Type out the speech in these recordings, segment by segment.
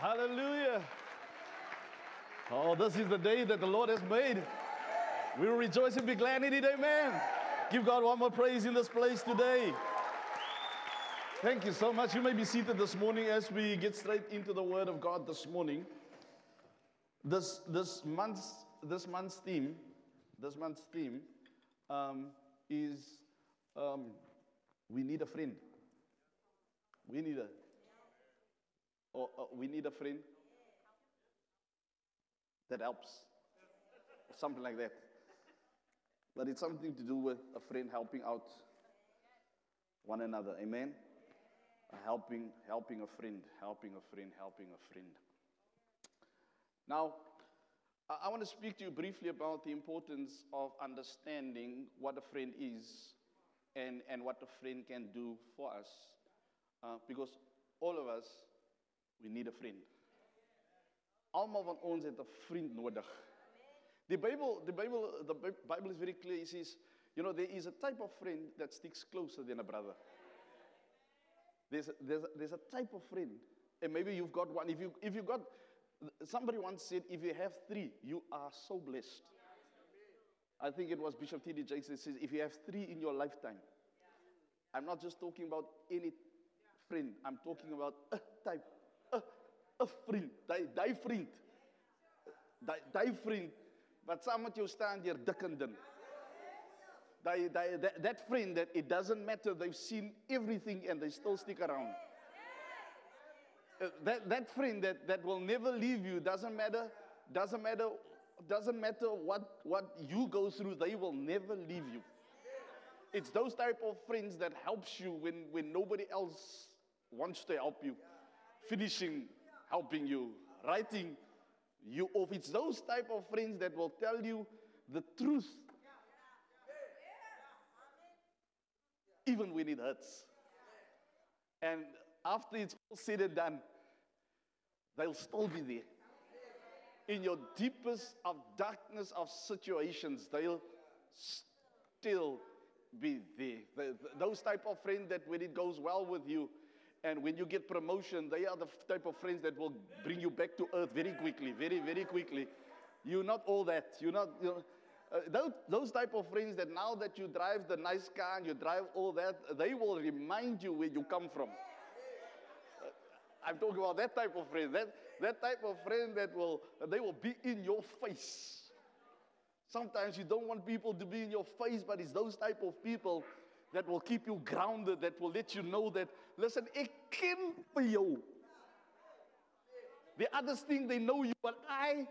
Hallelujah. Oh, this is the day that the Lord has made. We will rejoice and be glad in it. Amen. Give God one more praise in this place today. Thank you so much. You may be seated this morning as we get straight into the Word of God this morning. This this month's this month's theme, this month's theme, um, is um, we need a friend. We need a or, or we need a friend that helps, something like that. But it's something to do with a friend helping out one another. Amen. Helping, helping a friend, helping a friend, helping a friend. Now, I, I want to speak to you briefly about the importance of understanding what a friend is and, and what a friend can do for us. Uh, because all of us, we need a friend. Almal van ons het 'n vriend nodig. Die Bybel, die Bybel, the Bible is very clear. It says, you know, there is a type of friend that sticks closer than a brother. There's a, there's, a, there's a type of friend, and maybe you've got one. If you, if you got, somebody once said, if you have three, you are so blessed. I think it was Bishop T.D. Jakes that says, if you have three in your lifetime, I'm not just talking about any friend, I'm talking about a type, a friend, die, die vriend, die, die vriend, wat saam met jou staan deur dik en dun. They, they, that, that friend that it doesn't matter, they've seen everything and they still stick around. Uh, that, that friend that, that will never leave you doesn't matter, doesn't matter, doesn't matter what, what you go through, they will never leave you. It's those type of friends that helps you when, when nobody else wants to help you. Finishing, helping you, writing you off. It's those type of friends that will tell you the truth even when it hurts. And after it's all said and done, they'll still be there. In your deepest of darkness of situations, they'll still be there. The, the, those type of friends that when it goes well with you, and when you get promotion, they are the type of friends that will bring you back to earth very quickly, very, very quickly. You're not all that. You're not. You know, uh, those, those type of friends that now that you drive the nice car and you drive all that, they will remind you where you come from. Uh, I'm talking about that type of friend. That, that type of friend that will, they will be in your face. Sometimes you don't want people to be in your face, but it's those type of people that will keep you grounded, that will let you know that, listen, ek ken vir jou. The others think they know you, but I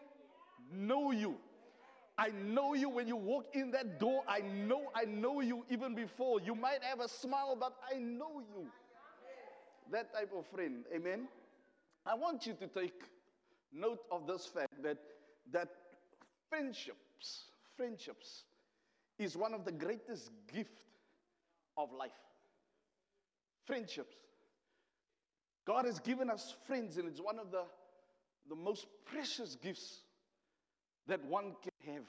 know you. I know you when you walk in that door. I know, I know you even before. You might have a smile, but I know you. That type of friend. Amen. I want you to take note of this fact that, that friendships, friendships is one of the greatest gifts of life. Friendships. God has given us friends, and it's one of the, the most precious gifts that one can have.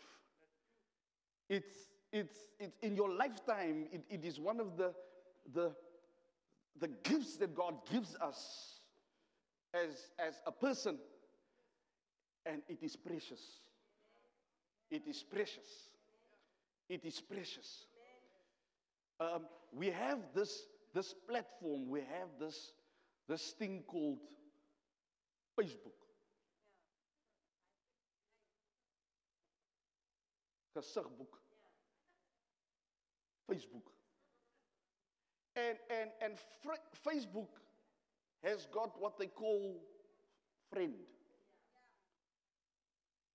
It's, it's, it's in your lifetime, it, it is one of the, the, the gifts that God gives us as, as a person, and it is precious. It is precious. It is precious. Um, we have this, this platform, we have this, this thing called Facebook. gesigboek. Facebook. And, and, and Facebook has got what they call friend.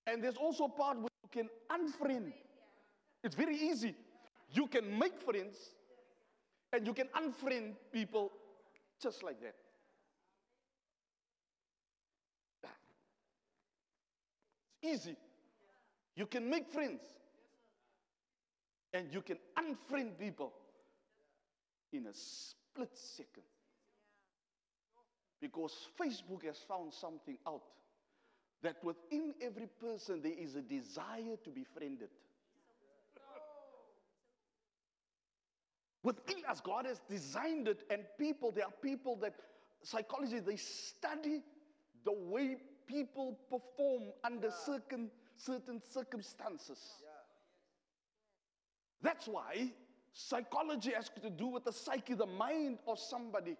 And there's also a part where you can unfriend. It's very easy. You can make friends and you can unfriend people just like that. It's easy. You can make friends and you can unfriend people in a split second. Because Facebook has found something out that within every person there is a desire to be friended. Within us, God has designed it, and people, there are people that psychology, they study the way people perform under certain, certain circumstances. That's why psychology has to do with the psyche, the mind of somebody.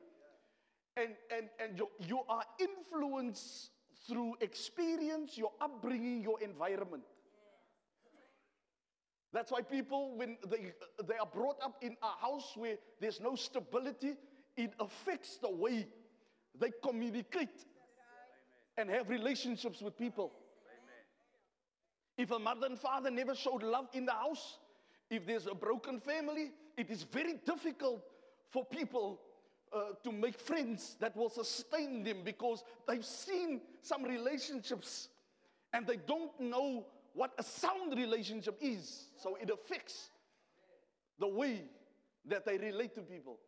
And, and, and you, you are influenced through experience, your upbringing, your environment. That's why people, when they, they are brought up in a house where there's no stability, it affects the way they communicate and have relationships with people. If a mother and father never showed love in the house, if there's a broken family, it is very difficult for people uh, to make friends that will sustain them because they've seen some relationships and they don't know what a sound relationship is. So it affects the way that they relate to people.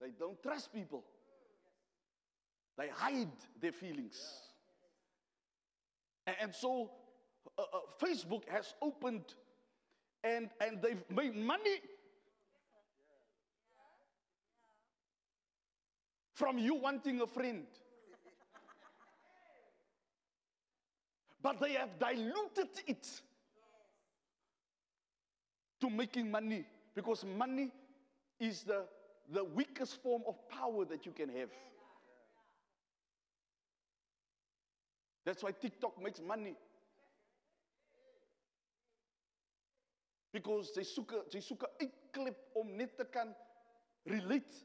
They don't trust people. They hide their feelings. And, so uh, uh, Facebook has opened and, and they've made money from you wanting a friend. But they have diluted it to making money because money is the, the weakest form of power that you can have. That's why TikTok makes money. Because they sy soek 'n sy soek 'n uitklip om net kan relate.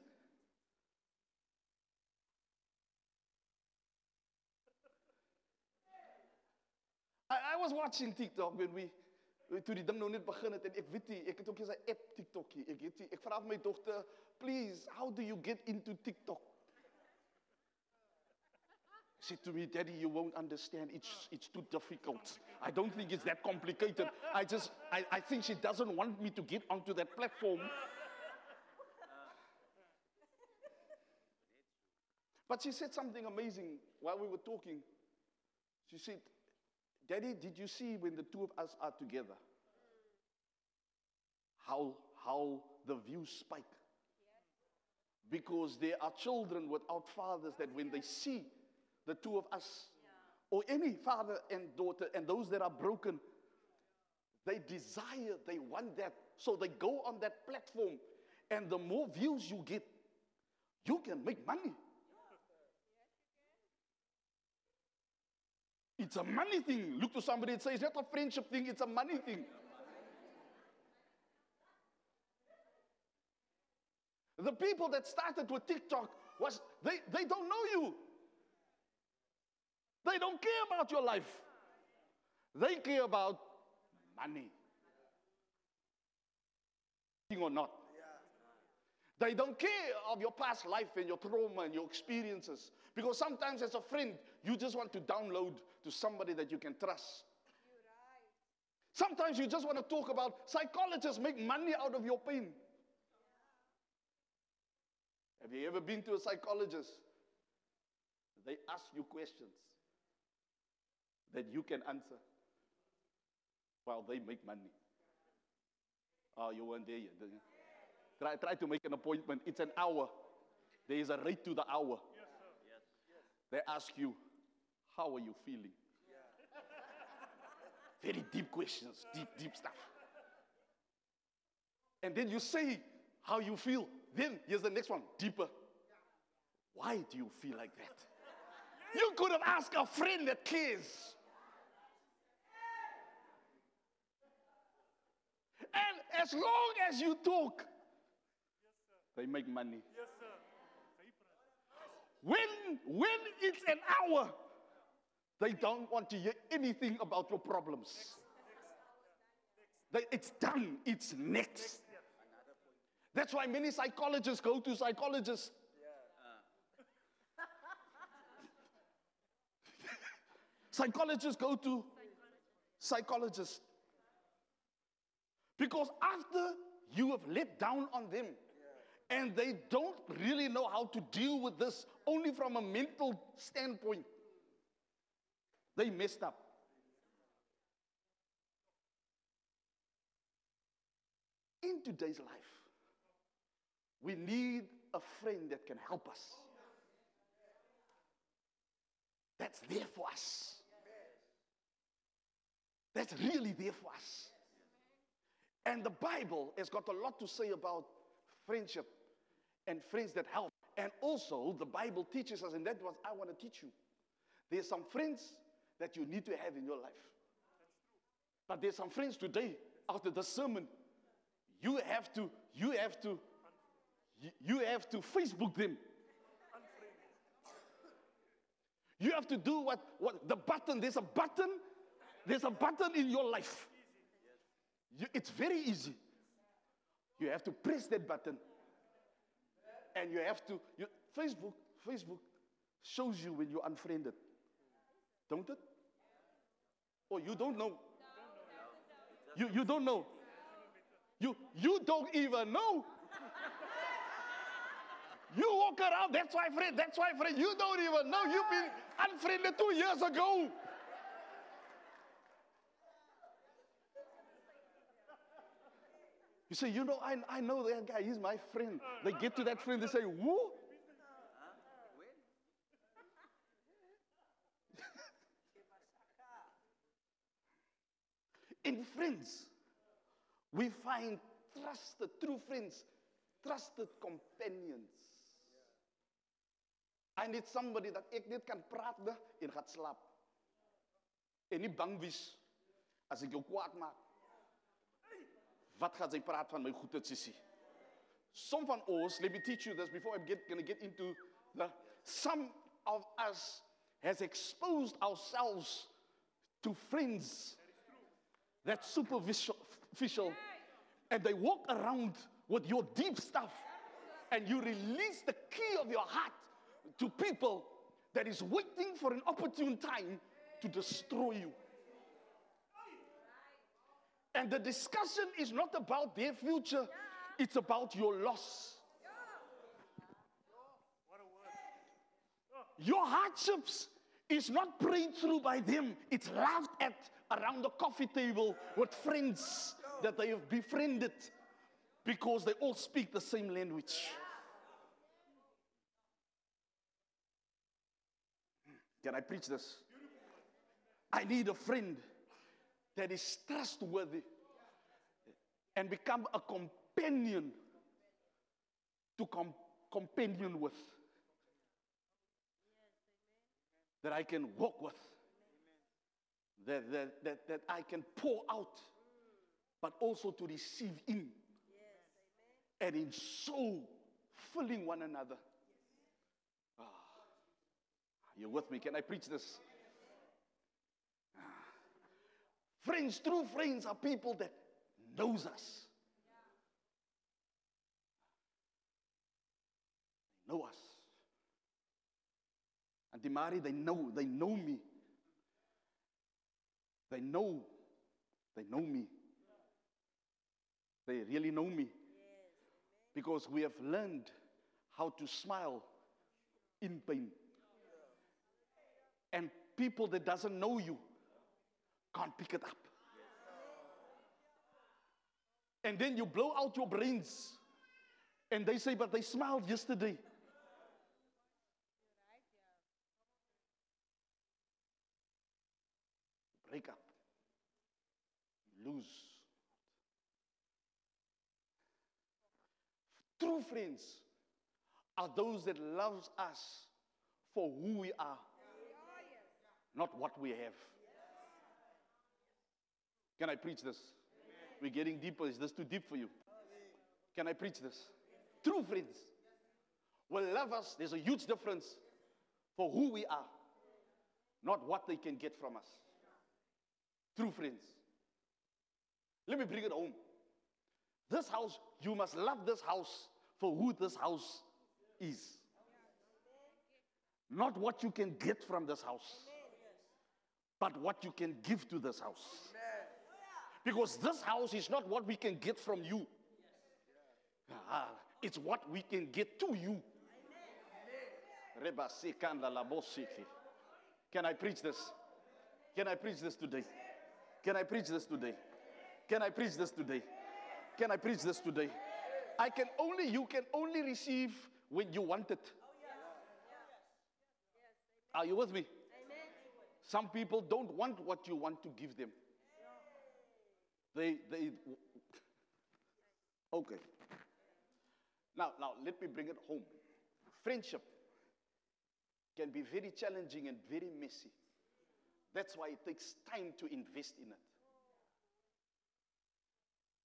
I, I was watching TikTok when we eh, toe die ding nou net begin het en ek weet nie, ek het ook eens 'n app TikTok hier. Ek weet nie, ek vra my dogter, "Please, how do you get into TikTok?" She said to me, Daddy, you won't understand. It's, it's too difficult. I don't think it's that complicated. I just, I, I think she doesn't want me to get onto that platform. But she said something amazing while we were talking. She said, Daddy, did you see when the two of us are together? How, how the views spike. Because there are children without fathers that when they see the two of us, or any father and daughter, and those that are broken, they desire, they want that. So they go on that platform, and the more views you get, you can make money. It's a money thing. Look to somebody and say, it's not a friendship thing, it's a money thing. The people that started with TikTok was they, they don't know you. They don't care about your life. They care about money. Or not. They don't care of your past life and your trauma and your experiences. Because sometimes, as a friend, you just want to download to somebody that you can trust. Sometimes you just want to talk about psychologists make money out of your pain. Have you ever been to a psychologist? They ask you questions that you can answer while they make money. Oh, you weren't there yet. Try, try to make an appointment. It's an hour. There is a rate to the hour. They ask you, How are you feeling? Very deep questions, deep, deep stuff. And then you say how you feel. Then here's the next one, deeper. Why do you feel like that? You could have asked a friend that cares. And as long as you talk, they make money. Yes, sir. when, when it's an hour, they don't want to hear anything about your problems. It's done. It's next. That's why many psychologists go to psychologists. psychologists go to psychologists. Because after you have let down on them and they don't really know how to deal with this only from a mental standpoint, they messed up. In today's life, we need a friend that can help us. that's there for us. That's really there for us. And the Bible has got a lot to say about friendship and friends that help. And also, the Bible teaches us, and that's what I want to teach you. There's some friends that you need to have in your life. But there's some friends today, after the sermon, you have to, you have to, you have to Facebook them. You have to do what, what the button, there's a button, there's a button in your life. You, it's very easy. You have to press that button. And you have to, you, Facebook, Facebook shows you when you're unfriended. Don't it? Or oh, you don't know. You, you don't know. You, you don't even know. You walk around, that's why, friend, that's why, friend, you don't even know. You've been unfriended two years ago. You say, you know, I, I know that guy, he's my friend. They get to that friend, they say, who? In friends, we find trusted, true friends, trusted companions. I need somebody that ek net kan praat en gaan slaap. En nie bang wees as ek jou kwaad maak. Wat gaan sy praat van my goeie sissie? Some van ons, let me teach you this before I'm get, gonna get into the some of us has exposed ourselves to friends that's superficial and they walk around with your deep stuff and you release the key of your heart to people that is waiting for an opportune time to destroy you. And the discussion is not about their future, it's about your loss. Your hardships is not prayed through by them, it's laughed at around the coffee table with friends that they have befriended because they all speak the same language. Can I preach this? I need a friend that is trustworthy and become a companion to com- companion with. That I can walk with. That, that, that, that I can pour out, but also to receive in. And in so filling one another. Ah, you're with me? Can I preach this? Ah. Friends, true friends are people that knows us. They know us. And Dimari, they know, they know me. They know, they know me. They really know me. Because we have learned how to smile in pain and people that doesn't know you can't pick it up. And then you blow out your brains. And they say, but they smiled yesterday. Break up. True friends are those that loves us for who we are not what we have. Can I preach this? We're getting deeper. Is this too deep for you? Can I preach this? True friends will love us. There's a huge difference for who we are, not what they can get from us. True friends. Let me bring it home. This house, you must love this house for who this house is, not what you can get from this house but what you can give to this house. Because this house is not what we can get from you, ah, it's what we can get to you. Can I preach this? Can I preach this today? Can I preach this today? Can I preach this today? Can I preach this today? I can only, you can only receive when you want it. Are you with me? Some people don't want what you want to give them. They, they, okay. Now, now let me bring it home. Friendship can be very challenging and very messy. That's why it takes time to invest in it.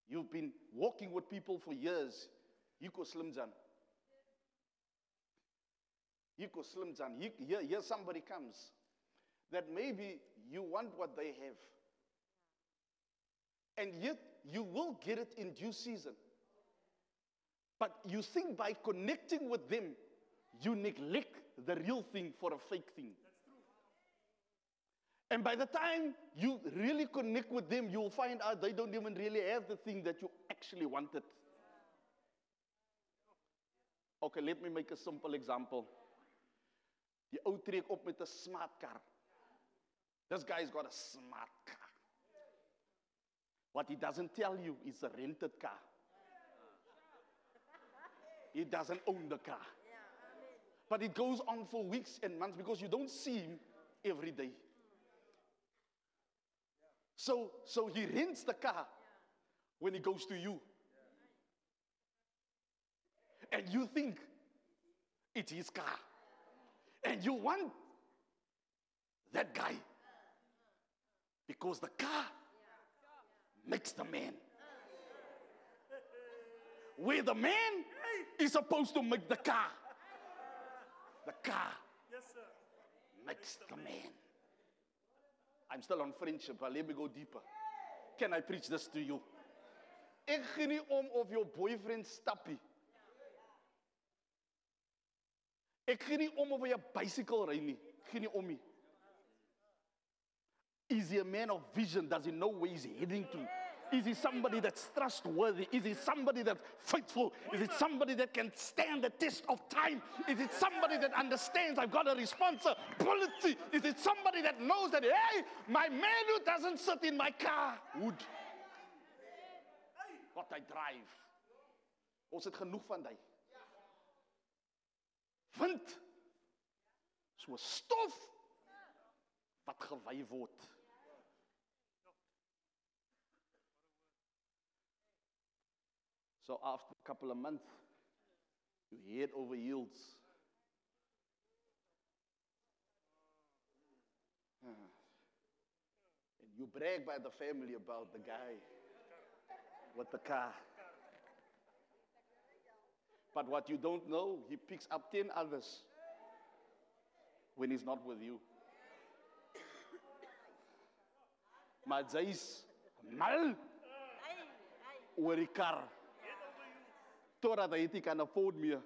You've been walking with people for years. Yuko Slimjan. Yuko Slimjan. Here, here somebody comes that maybe you want what they have. And yet you will get it in due season. But you think by connecting with them, you neglect the real thing for a fake thing. And by the time you really connect with them, you'll find out they don't even really have the thing that you actually wanted. Okay, let me make a simple example. Die ou trek op met 'n smart car. This guy's got a smart car. What he doesn't tell you is a rented car. He doesn't own the car. But it goes on for weeks and months because you don't see him every day. So, so he rents the car when he goes to you. And you think it's his car. And you want that guy because the car makes the man. Where the man is supposed to make the car. The car Yes, sir. makes the man. I'm still on friendship, but let me go deeper. Can I preach this to you? Ek gee nie om of jou boyfriend stappie. Ek gee nie om of hy 'n bicycle ry nie. Ek gee nie om nie. Is he a man of vision? Does he know where he's heading to? Is he somebody that's trustworthy? Is he somebody that's faithful? Is it somebody that can stand the test of time? Is it somebody that understands I've got a responsibility? Is it somebody that knows that, hey, my menu doesn't sit in my car? Wood. What I drive. Ons het genoeg van daai. Wind. So stof wat gewy word. So after a couple of months, you head over heels. Ah. And you brag by the family about the guy with the car. But what you don't know, he picks up 10 others when he's not with you. Maar mal oor die kar. Totdat hy dit kan afford meer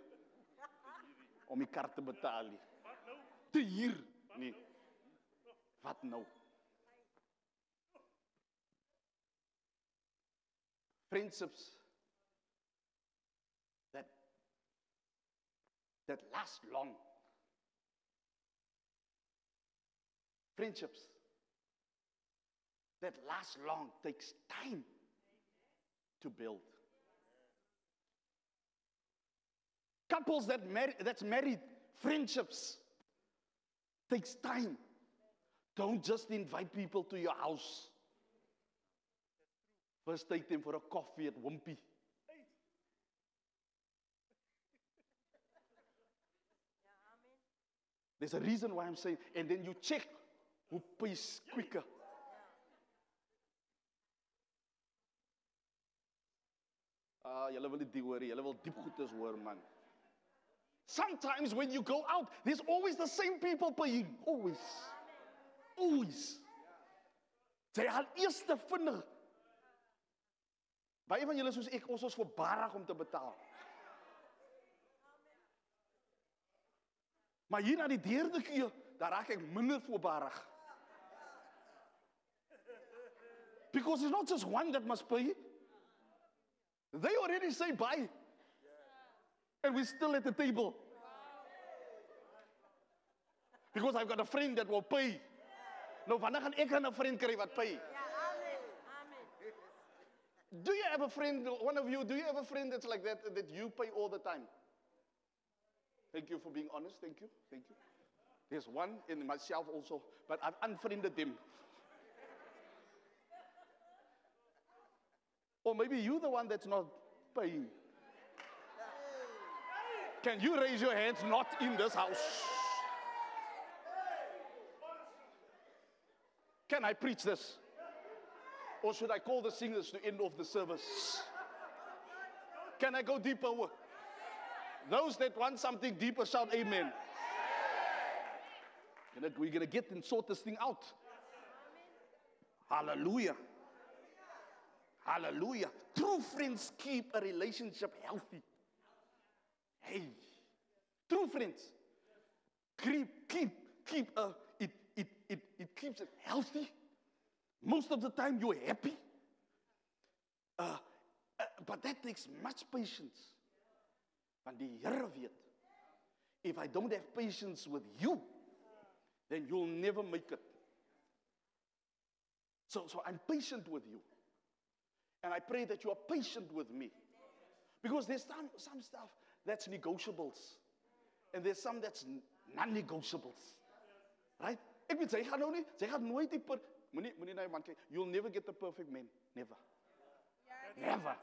om die kar te betaal nie. Te huur nie. Wat nou? Friendships that that last long. Friendships that last long takes time to build. Couples that marry, that's married, friendships takes time. Don't just invite people to your house. First take them for a coffee at Wimpy. There's a reason why I'm saying, and then you check who pays quicker. Ah, julle wil nie die hoor nie. Julle wil diep hoor, man. Sometimes when you go out, there's always the same people paying. Always. Always. Jy al eerste vinnig. Baie van julle soos ek, ons is verbarig om te betaal. Maar hier na die derde keer, daar raak ek minder voorbarig. Because it's not just one that must pay. They already say bye. And we're still at the table. Because I've got a friend that will pay. Nou wanneer gaan ek aan 'n vriend kry wat pay? Do you have a friend, one of you, do you have a friend that's like that, that you pay all the time? Thank you for being honest. Thank you. Thank you. There's one in myself also, but I've unfriended them. Or maybe you're the one that's not paying. Can you raise your hands not in this house? Can I preach this? Or should I call the singers to end off the service? Can I go deeper? Those that want something deeper shout amen. We're going to get and sort this thing out. Hallelujah. Hallelujah. True friends keep a relationship healthy. Hey, true friends keep keep keep a it it it it keeps it healthy. Most of the time you're happy. Uh, uh, but that takes much patience. Want die Here weet, if I don't have patience with you, then you'll never make it. So, so I'm patient with you. And I pray that you are patient with me. Because there's some, some stuff that's negotiables. And there's some that's non-negotiables. Right? Ek weet sy gaan nou nie, sy gaan nooit die per, moenie moenie na man kyk. You'll never get the perfect man. Never. Never.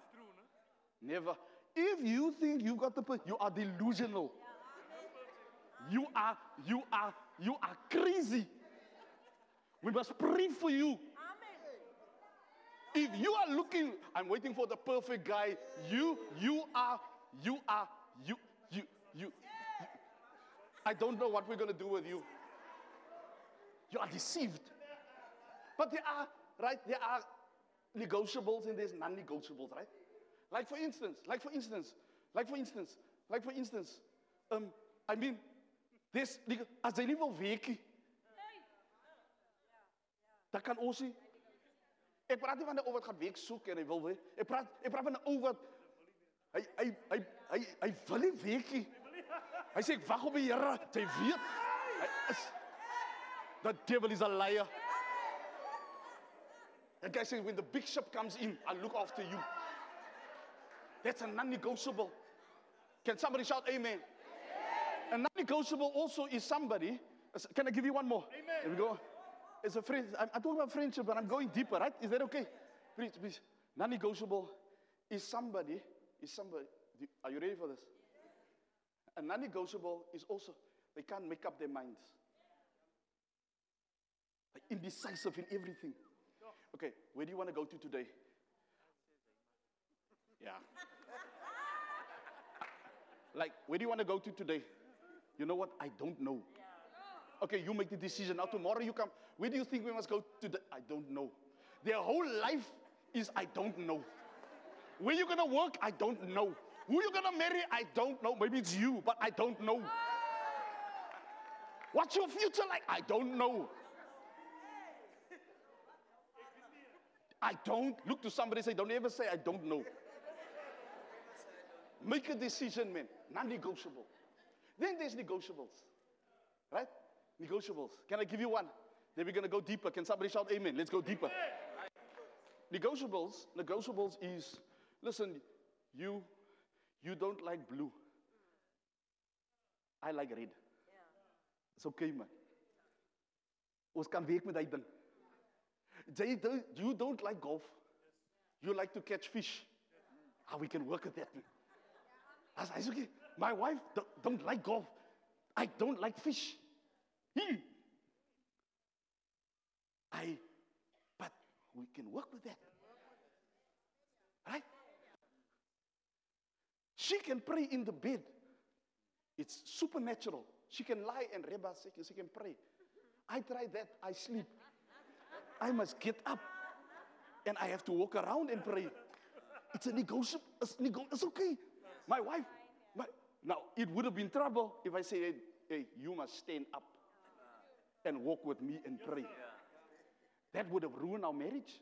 Never. If you think you got the perfect, you are delusional. You are you are you are crazy. We must pray for you. If you are looking, I'm waiting for the perfect guy. You, you are, you are, you, you, you. I don't know what we're going to do with you. You are deceived. But there are, right, there are negotiables and there's non negotiables, right? Like for instance, like for instance, like for instance, like for instance, um, I mean, this, as jy nie wil weekie, dan kan ons nie Ek praat nie van 'n ou wat gaan week soek en hy wil weet. Ek praat ek praat van 'n ou wat hy hy hy hy hy wil nie weekie. Hy sê ek wag op die Here. Hy weet. Hy is The devil is a liar. The guy says when the big ship comes in, I'll look after you. That's a non-negotiable. Can somebody shout amen? amen. A non-negotiable also is somebody. Can I give you one more? Amen. Here we go. It's a friend. I'm, I'm, talking about friendship, but I'm going deeper, right? Is that okay? Please, please. Non-negotiable is somebody. Is somebody. Are you ready for this? A non-negotiable is also they can't make up their minds. Like indecisive in everything. Okay, where do you want to go to today? Yeah. like, where do you want to go to today? You know what? I don't know. Okay, you make the decision. Now, tomorrow you come. Where do you think we must go to? The, I don't know. Their whole life is I don't know. Where you gonna work? I don't know. Who you gonna marry? I don't know. Maybe it's you, but I don't know. What's your future like? I don't know. I don't. Look to somebody say, don't ever say, I don't know. Make a decision, man. Non negotiable. Then there's negotiables. Right? Negotiables. Can I give you one? Then we're going to go deeper. Can somebody shout amen? Let's go deeper. Negotiables, negotiables is listen, you you don't like blue. I like red. It's okay, man. Ons kan werk met daai ding. Don't, you don't like golf. You like to catch fish. Ah, we can work with that. I okay. My wife don't, don't like golf. I don't like fish. Hmm. I, but we can work with that. She can pray in the bed. It's supernatural. She can lie and reba, she can pray. I try that, I sleep. I must get up and I have to walk around and pray. It's a negotiable, it's, nego- it's okay. My wife, my, now it would have been trouble if I say, hey, you must stand up and walk with me and pray. That would have ruined our marriage.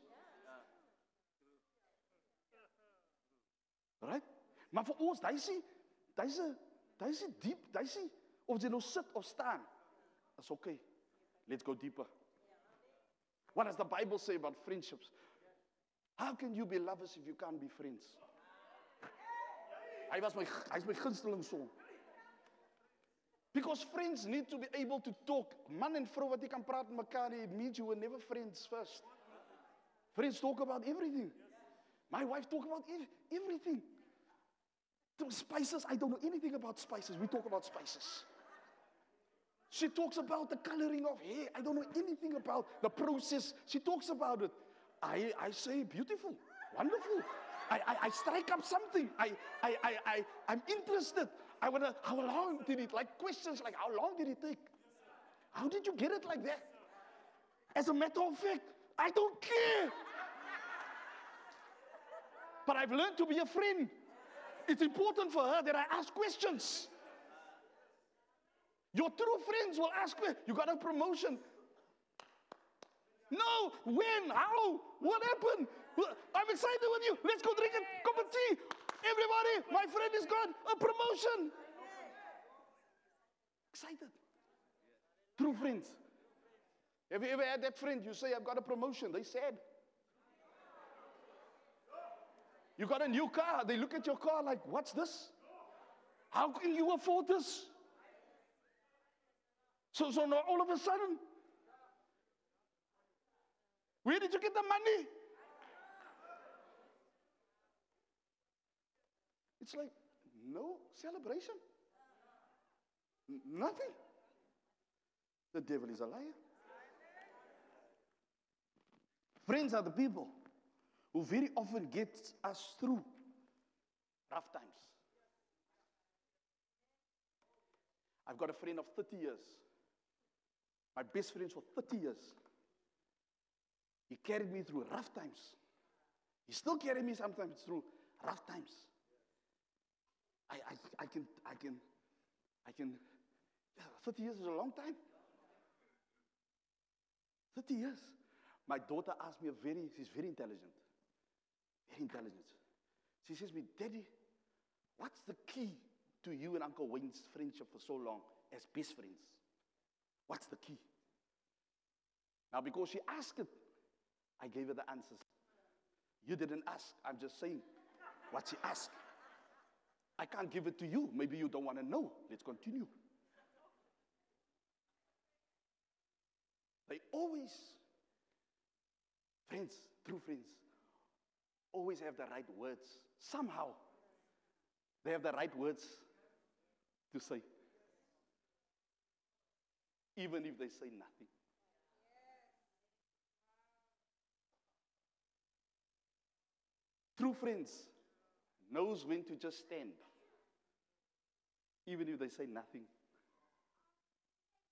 Right? Maar vir ons, daai is daai is daai is diep, daai is of jy nou sit of staan. That's okay. Let's go deeper. What does the Bible say about friendships? How can you be lovers if you can't be friends? Hy was my hy's my gunsteling son. Because friends need to be able to talk. Man en vrou wat jy kan praat met mekaar, it means you were never friends first. Friends talk about everything. My wife talk about ev- everything. Spices, I don't know anything about spices. We talk about spices. She talks about the coloring of hair. I don't know anything about the process. She talks about it. I, I say, beautiful, wonderful. I, I, I strike up something. I, I, I, I, I'm interested. I want to, how long did it, like questions like, how long did it take? How did you get it like that? As a matter of fact, I don't care. But I've learned to be a friend. It's important for her that I ask questions. Your true friends will ask me, You got a promotion? No, when, how, what happened? I'm excited with you. Let's go drink a cup of tea. Everybody, my friend has got a promotion. Excited. True friends. Have you ever had that friend? You say, I've got a promotion. They said. You got a new car. They look at your car like, what's this? How can you afford this? So, so now all of a sudden, where did you get the money? It's like no celebration. N- nothing. The devil is a liar. Friends are the people who very often gets us through rough times. I've got a friend of 30 years. My best friend for 30 years. He carried me through rough times. He still carries me sometimes through rough times. I, I, I can, I can, I can, 30 years is a long time. 30 years. My daughter asked me a very, she's very intelligent. Very intelligent. She says to me, Daddy, what's the key to you and Uncle Wayne's friendship for so long as best friends? What's the key? Now, because she asked it, I gave her the answers. You didn't ask. I'm just saying what she asked. I can't give it to you. Maybe you don't want to know. Let's continue. They always, friends, true friends, always have the right words. Somehow, they have the right words to say. Even if they say nothing. True friends knows when to just stand. Even if they say nothing,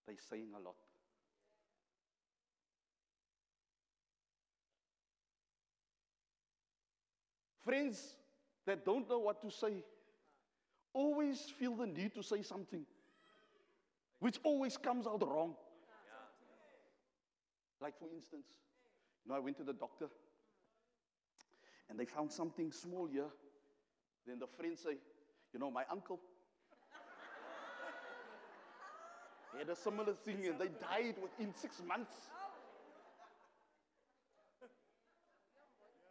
they're saying a lot. Friends that don't know what to say always feel the need to say something, which always comes out wrong. Like, for instance, you know, I went to the doctor and they found something small here. Then the friend say, you know, my uncle had a similar thing and they died within six months.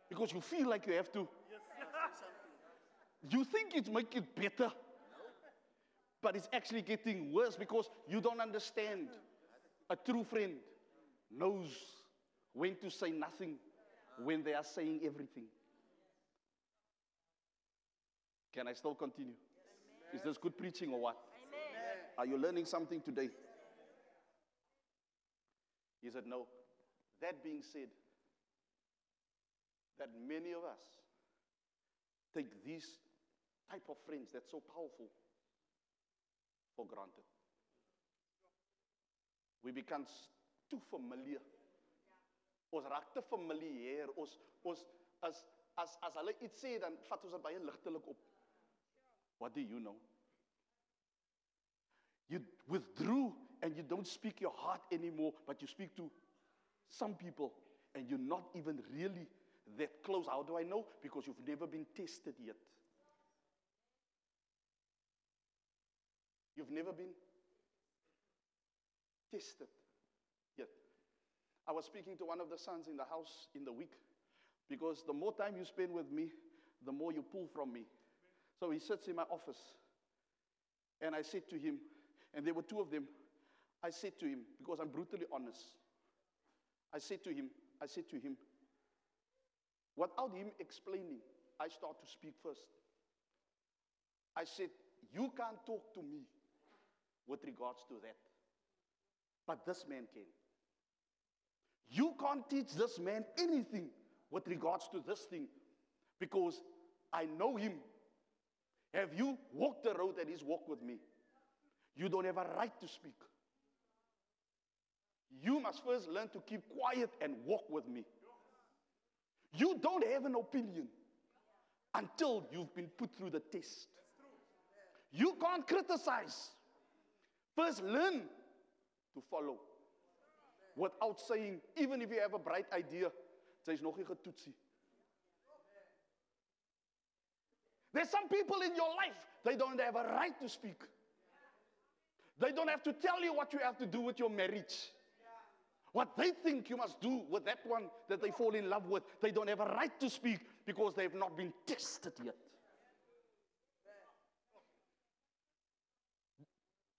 Because you feel like you have to. You think it make it better. But it's actually getting worse because you don't understand. A true friend knows when to say nothing when they are saying everything. Can I still continue? Is this good preaching or what? Are you learning something today? He said, No. That being said, that many of us take these type of friends that's so powerful for granted. We become too familiar. Ons raak te familier. Ons ons as as as hulle iets sê dan vat ons dit baie ligtelik op. What do you know? You withdrew and you don't speak your heart anymore, but you speak to some people and you're not even really that close. How do I know? Because you've never been tested yet. You've never been tested yet. I was speaking to one of the sons in the house in the week because the more time you spend with me, the more you pull from me. So he sits in my office and I said to him, And there were two of them. I said to him, because I'm brutally honest, I said to him, I said to him, without him explaining, I start to speak first. I said, You can't talk to me with regards to that. But this man can. You can't teach this man anything with regards to this thing because I know him. Have you walked the road that he's walked with me? You don't have a right to speak. You must first learn to keep quiet and walk with me. You don't have an opinion until you've been put through the test. You can't criticize. First, learn to follow without saying, even if you have a bright idea, there's nog nie getoetsie. There's some people in your life, they don't have a right to speak. They don't have to tell you what you have to do with your marriage. What they think you must do with that one that they fall in love with, they don't have a right to speak because they have not been tested yet.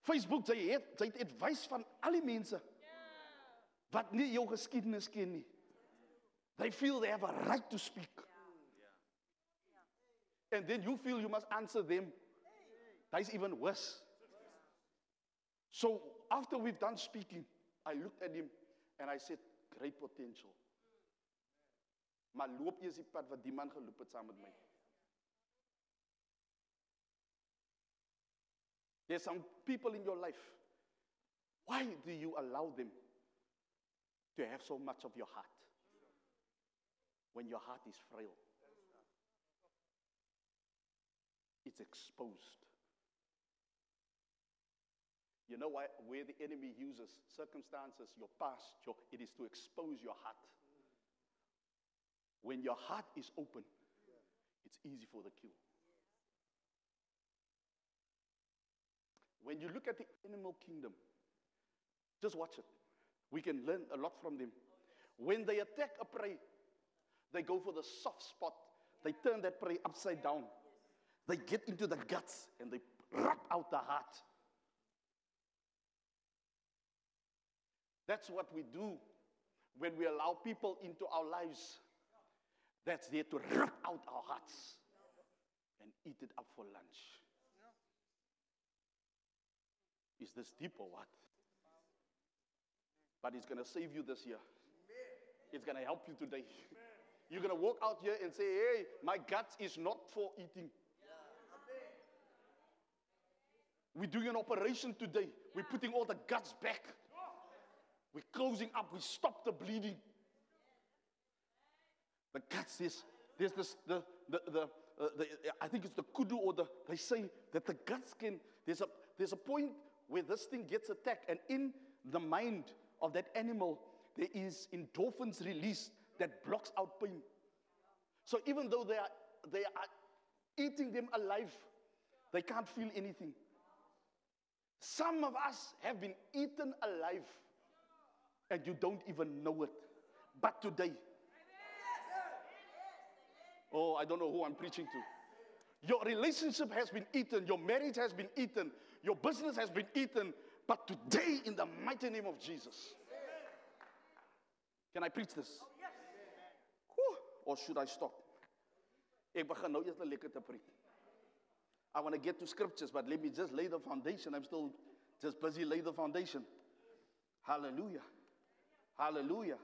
Facebook jy het jy het advies van al die mense wat nie jou geskiedenis ken nie. They feel they have a right to speak. And then you feel you must answer them. That's even worse. So after we've done speaking, I looked at him and I said, great potential. Maar loop eers die pad wat die man geloop het saam met my. There's some people in your life. Why do you allow them to have so much of your heart when your heart is frail? It's exposed. You know why, where the enemy uses circumstances, your past, your, it is to expose your heart. When your heart is open, it's easy for the kill. When you look at the animal kingdom, just watch it. We can learn a lot from them. When they attack a prey, they go for the soft spot. They turn that prey upside down. They get into the guts and they rip out the heart. That's what we do when we allow people into our lives. That's there to rip out our hearts and eat it up for lunch. Is this deep or what? But it's going to save you this year. It's going to help you today. You're going to walk out here and say, hey, my guts is not for eating. We're doing an operation today. We're putting all the guts back. We're closing up. We stop the bleeding. The guts is, there's this, the, the, the, uh, the, I think it's the kudu or the, they say that the guts can, there's a, there's a point where this thing gets attacked, and in the mind of that animal, there is endorphins released that blocks out pain. So even though they are, they are eating them alive, they can't feel anything. Some of us have been eaten alive and you don't even know it. But today, oh, I don't know who I'm preaching to. Your relationship has been eaten, your marriage has been eaten, your business has been eaten. But today, in the mighty name of Jesus, can I preach this? Or should I stop? I want to get to scriptures, but let me just lay the foundation. I'm still just busy lay the foundation. Hallelujah. Hallelujah.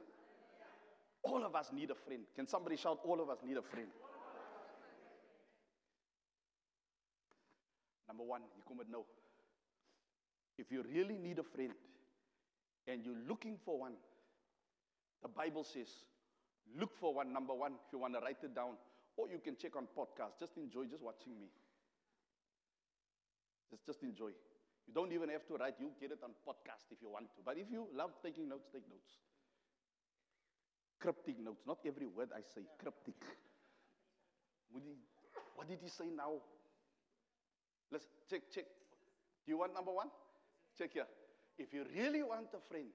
All of us need a friend. Can somebody shout, All of us need a friend? Number one, you come with no. If you really need a friend and you're looking for one, the Bible says, look for one, number one, if you want to write it down, or you can check on podcast. Just enjoy just watching me. Just, just enjoy. You don't even have to write, you get it on podcast if you want to. But if you love taking notes, take notes. Cryptic notes, not every word I say, cryptic. What did he say now? Let's check, check. Do you want number one? Check here. If you really want a friend,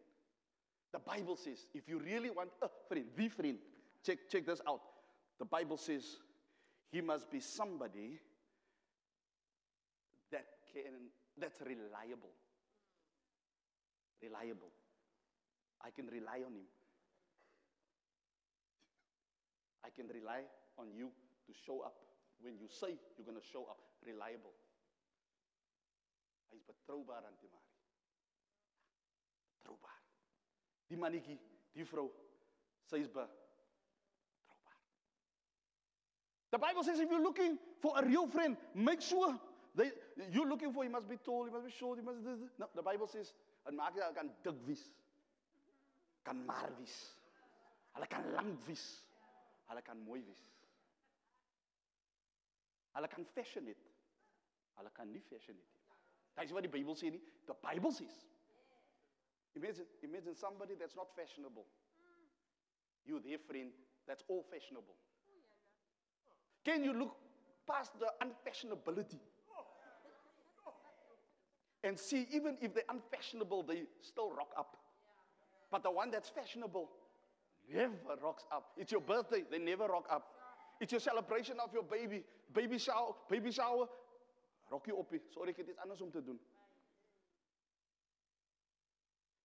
the Bible says, if you really want a friend, the friend, check, check this out. The Bible says he must be somebody that can that's reliable. reliable. I can rely on him. I can rely on you to show up. When you say you're going to show up, reliable. Hy is betroubaar aan die Marie. Betroubaar. Die mannetjie, die vrou, sy is betroubaar. The Bible says if you're looking for a real friend, make sure they, you're looking for, he must be tall, he must be short, he must be. No, the Bible says, en maak jy kan dik wees. Kan maar wees. Hulle kan lank wees. Hulle kan mooi wees. Hulle kan fashion it. Hulle kan nie fashion it nie. Dis wat die Bybel sê nie. The Bible says. Imagine, imagine somebody that's not fashionable. You, their friend, that's all fashionable. Can you look past the unfashionability? And see, even if they're unfashionable, they still rock up. But the one that's fashionable never rocks up. It's your birthday, they never rock up. It's your celebration of your baby, baby shower, baby shower. Rock you op. Sorry, ek het iets anders om te doen.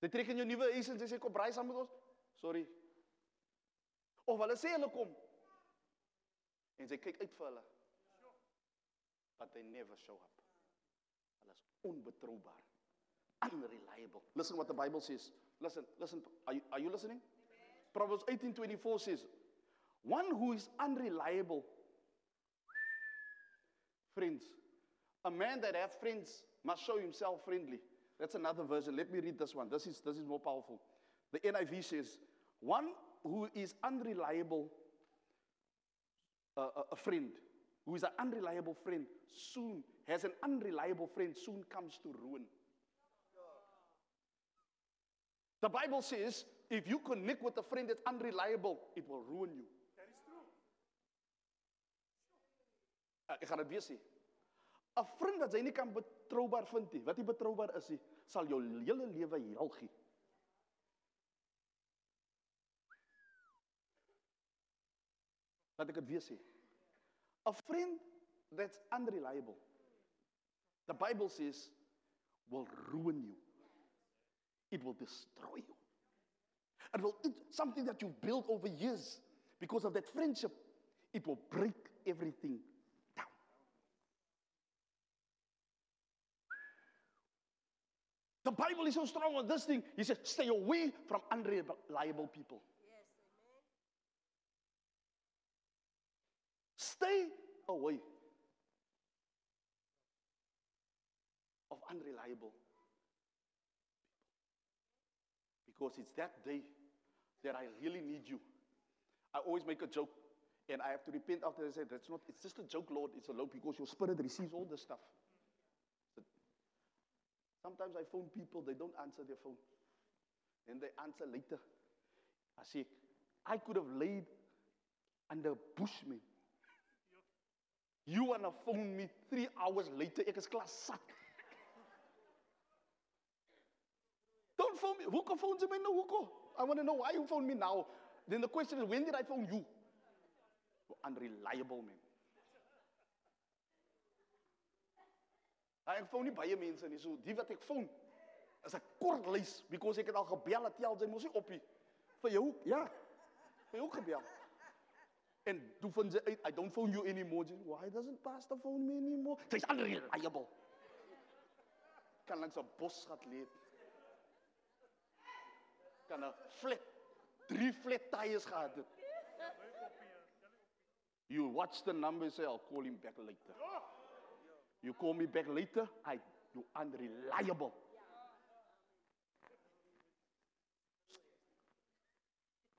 Jy trek in jou nuwe huis en jy sê kom braai saam met ons. Sorry. Of hulle sê hulle kom. En sy kyk uit vir hulle. But they never show up. Hulle is onbetroubaar. Unreliable. Listen what the Bible says. Listen, listen. Are you, are you listening? Proverbs 18:24 says, "One who is unreliable friends, a man that has friends must show himself friendly." That's another version. Let me read this one. This is this is more powerful. The NIV says, "One who is unreliable uh, a, a friend, who is an unreliable friend, soon has an unreliable friend, soon comes to ruin. The Bible says if you connect with a friend that's unreliable, it will ruin you. That is true. Uh, ek gaan dit weer sê. 'n Vriend wat jy nie kan betroubaar vind nie, wat nie betroubaar is nie, sal jou hele lewe. Laat ek dit weer sê. 'n Friend that's unreliable. The Bible says will ruin you. It will destroy you. It will it, something that you've built over years because of that friendship. It will break everything down. The Bible is so strong on this thing. He says, stay away from unreliable people. Stay away of unreliable people. Because it's that day that I really need you. I always make a joke and I have to repent after I say that's not it's just a joke, Lord. It's a joke because your spirit receives all this stuff. Sometimes I phone people, they don't answer their phone. And they answer later. I say, I could have laid under Bushman. You wanna phone me three hours later? Ek is klaar sat. Don't phone me. Hoekom phone ze my nou? Hoekom? I want to know why you phone me now. Then the question is, when did I phone? You unreliable man. Ek phone nie baie mense nie. So die wat ek phone is 'n kort lys because ek het al gebel tel jy mos nie op nie. Vir jou? Ja. Vir jou gebel. En toe vind sy I don't phone you anymore. Why doesn't pastor phone me anymore? Sy's unreliable. Kan langs 'n bos gat lê. Kan 'n flat drie flat tires gehad het. You watch the number say I'll call him back later. You call me back later, I you unreliable.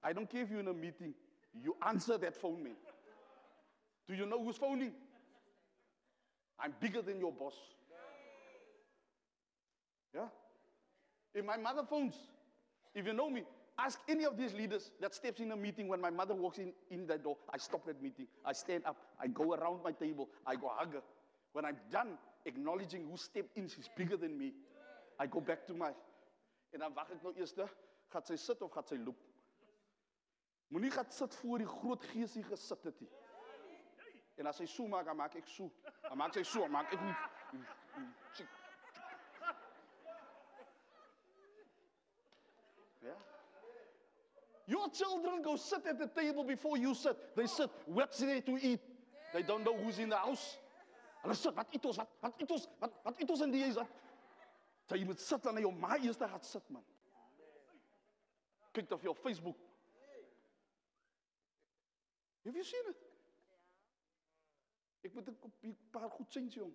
I don't care if you're in a meeting. You answer that phone, man. Do you know who's phoning? I'm bigger than your boss. Yeah? If my mother phones, if you know me, ask any of these leaders that steps in a meeting when my mother walks in, in that door. I stop that meeting. I stand up. I go around my table. I go hug her. When I'm done acknowledging who stepped in, she's bigger than me. I go back to my. En dan wag ek nou eers, gaan sy sit of gaan sy loop? Moenie gaan sit voor die groot geesie gesit het nie. En as hy so maak, dan maak ek so. Dan maak sy so, maak ek nie. Yeah. Your children go sit at the table before you sit. They sit, what's there to eat? They don't know who's in the house. Hulle sit, wat eet ons? Wat wat eet ons? Wat wat eet ons in die huis? Wat? So jy moet sit en na jou ma eers te gaan sit man. Kyk dan vir jou Facebook. Have you seen it? Ek moet 'n paar goed sien jong.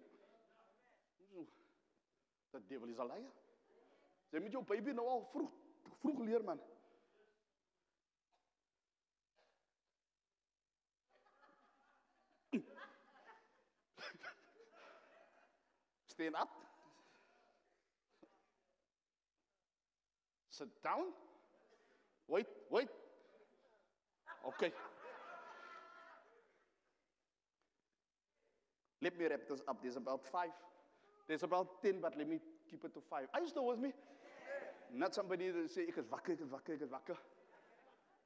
Dat devil is a liar. Jy moet jou baby nou al vroeg vroeg leer man. Stand up. Sit down. Wait, wait. Okay. Let me wrap this up. There's about five. There's about 10, but let me keep it to five. Are you still with me? Not somebody that say, ek is wakker, ek is wakker, is wakker.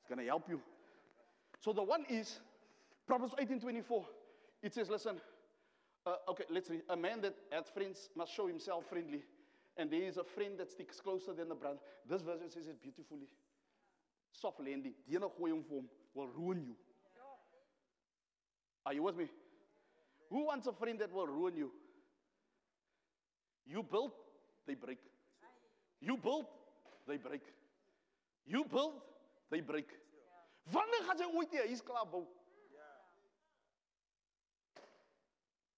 It's going to help you. So the one is Proverbs 18:24. It says, listen, uh, okay, let's read. A man that has friends must show himself friendly. And there is a friend that sticks closer than a brother. This version says it beautifully. Soft landing. The gooi hom will ruin you. Are you with me? Who wants a friend that will ruin you? You build, they break. You build, they break. You build, they break. Wanneer gaan jy ooit hier huis?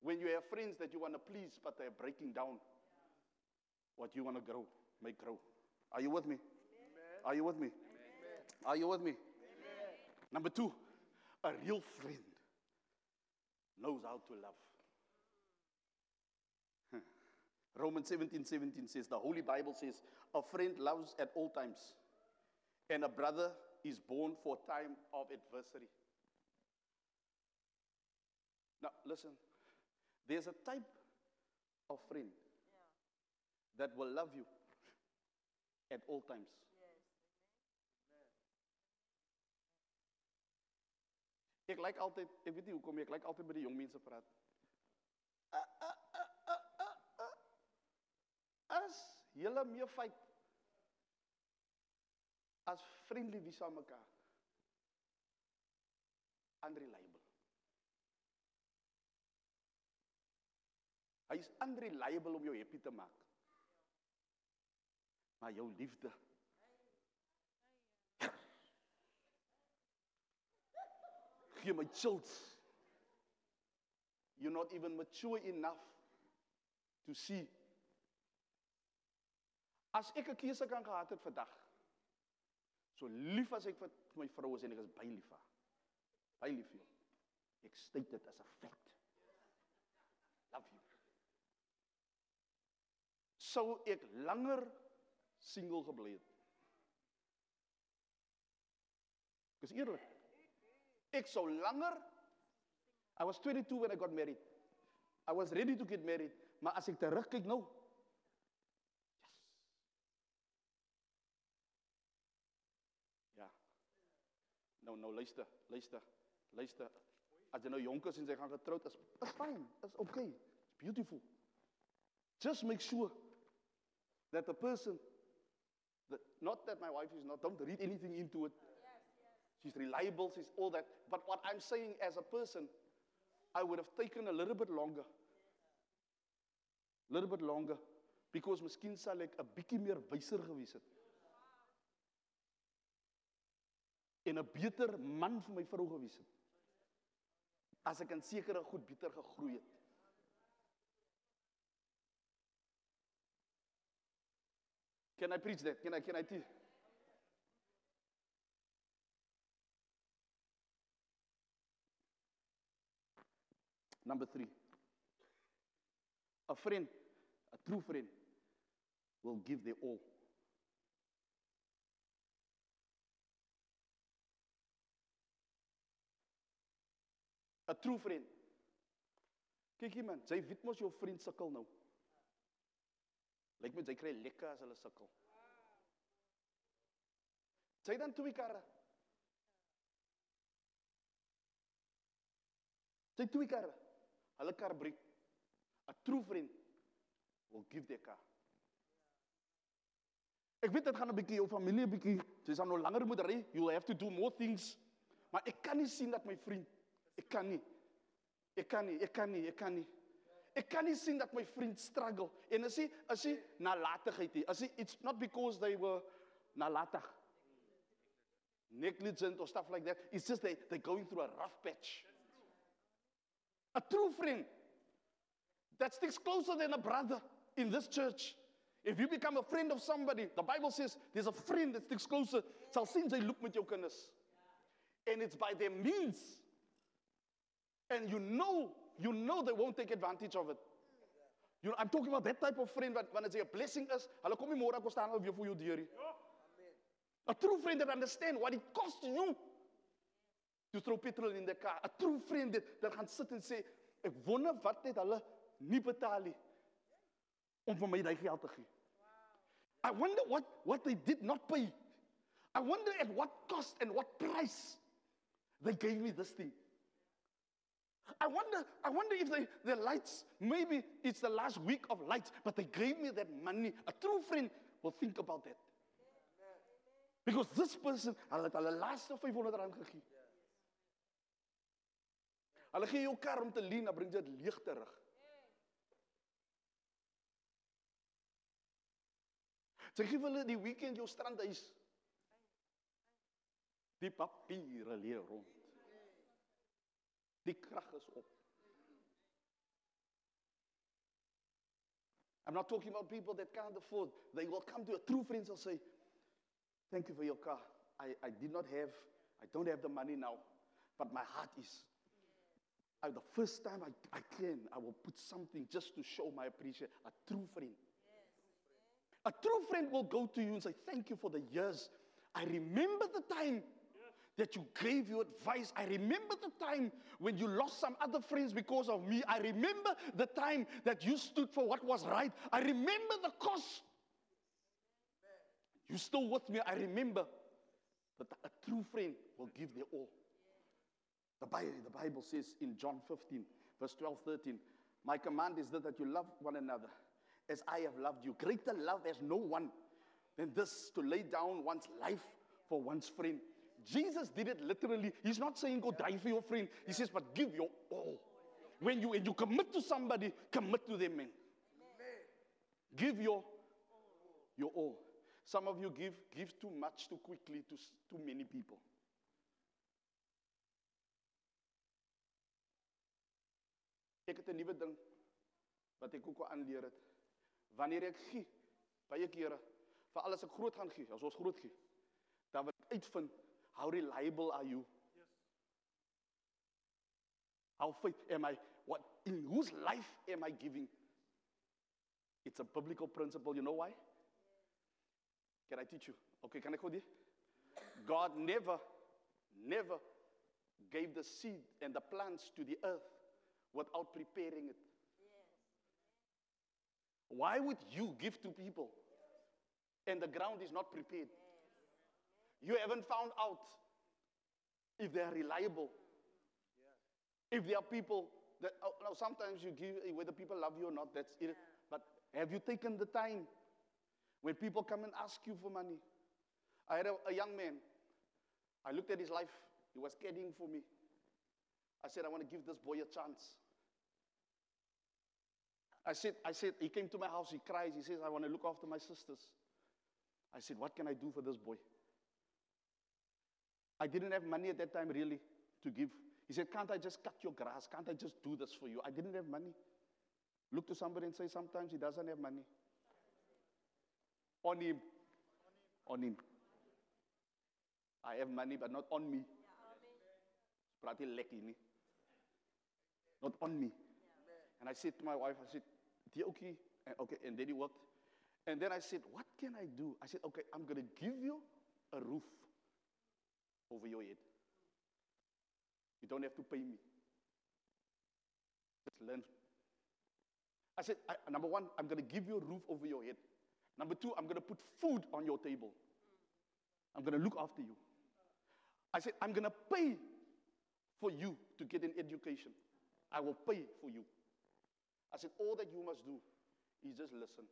When you have friends that you want to please but they're breaking down what you want to grow, make grow. Are you with me? Are you with me? Are you with me? Number 2, a real friend knows how to love. Romans 17 17 says, the Holy Bible says, a friend loves at all times, and a brother is born for time of adversity. Now, listen, there's a type of friend that will love you at all times. Ek like altyd, ek weet nie hoekom ek like altyd by die jong mense praat. Uh, uh, uh, uh, uh, uh. As julle meer fight as friendly wie saam mekaar. Unreliable. Hy is unreliable om jou happy te maak. Maar jou liefde gee my chills. You're not even mature enough to see. As ek 'n keuse kan gehad het vandag. So lief as ek vir my vrou is en ek is baie lief vir haar. Baie lief vir jou. Ek state dit as 'n feit. Love you. Sou ek langer single gebly het. Dis eerlik. Ek sou langer I was 22 when I got married. I was ready to get married, maar as ek terugkyk nou. Ja. Nou nou luister, luister, luister. As jy nou jonk is en jy gaan getroud is, is fine, is okay. It's beautiful. Just make sure that the person that not that my wife is not don't read anything into it. She's reliable, she's all that. But what I'm saying as a person, I would have taken a little bit longer. Little bit longer because miskien sal ek 'n bietjie meer wyser gewees het. En 'n beter man vir my vrou gewees het. As ek in sekere goed beter gegroei het. Can I preach that? Can I can I teach? Number three. A friend, a true friend, will give their all. A true friend. Kyk hier man, jy weet mos jou vriend sukkel nou. Lyk my jy kry lekker as hulle sukkel. Jy dan twee karre. Jy twee karre. Hulle kar breek. A true friend will give their car. Ek weet dit gaan 'n bietjie jou familie bietjie, jy sal nou langer moet ry. You have to do more things. Maar ek kan nie sien dat my vriend, ek kan nie. Ek kan nie, ek kan nie, ek kan nie. Ek kan nie sien dat my vriend struggle. En as hy as hy nalatigheid het, as hy it's not because they were nalatig. Negligent or stuff like that. It's just they they're going through a rough patch. A true friend that sticks closer than a brother in this church. If you become a friend of somebody, the Bible says there's a friend that sticks closer. Sal sien sy loop met jou kinders. And it's by their means. And you know, you know they won't take advantage of it. You know, I'm talking about that type of friend wat wanneer jy 'n blessing is, hulle kom nie môre kom staan hulle weer vir jou deur nie. A true friend that understand what it costs you to throw petrol in the car. A true friend that, that gaan sit en sê, ek wonder wat het hulle nie betaal nie om vir my daai geld te gee. I wonder what what they did not pay. I wonder at what cost and what price they gave me this thing. I wonder, I wonder if they, the lights, maybe it's the last week of lights, but they gave me that money. A true friend will think about that. Because this person, hulle het hulle laaste 500 rand gegee. Hulle gee jou kar om te leen, dan bring jy dit leeg terug. Sy gee hulle die weekend jou strandhuis. Die papiere lê rond. Die krag is op. I'm not talking about people that can't afford. They will come to a true friends and say, Thank you for your car. I, I did not have, I don't have the money now, but my heart is. I, the first time I, I can, I will put something just to show my appreciation. A true friend. A true friend will go to you and say, Thank you for the years. I remember the time that you gave your advice. I remember the time when you lost some other friends because of me. I remember the time that you stood for what was right. I remember the cost. You still with me. I remember that a true friend will give their all. The Bible, the Bible says in John 15, verse 12, 13, My command is that, that you love one another as I have loved you. Greater love has no one than this to lay down one's life for one's friend. Jesus did it literally. He's not saying go die for your friend. He says, but give your all. When you, when you commit to somebody, commit to them, man. Give your, your all. Some of you give, give too much too quickly to too many people. Ek het 'n nuwe ding wat ek ook al aanleer het. Wanneer ek gee, baie kere, veral as ek groot gaan gee, as ons groot gee, dan wil ek uitvind how reliable are you? Yes. How faith am I? What in whose life am I giving? It's a biblical principle. You know why? Can I teach you? Okay, can I go there? God never, never gave the seed and the plants to the earth without preparing it. Why would you give to people and the ground is not prepared? You haven't found out if they are reliable. If there are people that, oh, now sometimes you give, eh, whether people love you or not, that's it. But have you taken the time when people come and ask you for money? I had a, a young man. I looked at his life. He was caring for me. I said, I want to give this boy a chance. I said, I said, he came to my house, he cries, he says, I want to look after my sisters. I said, What can I do for this boy? I didn't have money at that time really to give. He said, Can't I just cut your grass? Can't I just do this for you? I didn't have money. Look to somebody and say, Sometimes he doesn't have money. On him. On him. I have money, but not on me. Praat lekker nie. Not on me. And I said to my wife, I said, "Do okay? And, okay, and then he worked. And then I said, What can I do? I said, Okay, I'm going to give you a roof over your head. You don't have to pay me. Just learn. I said, I, Number one, I'm going to give you a roof over your head. Number two, I'm going to put food on your table. I'm going to look after you. I said, I'm going to pay for you to get an education. I will pay for you. I said, all that you must do is just listen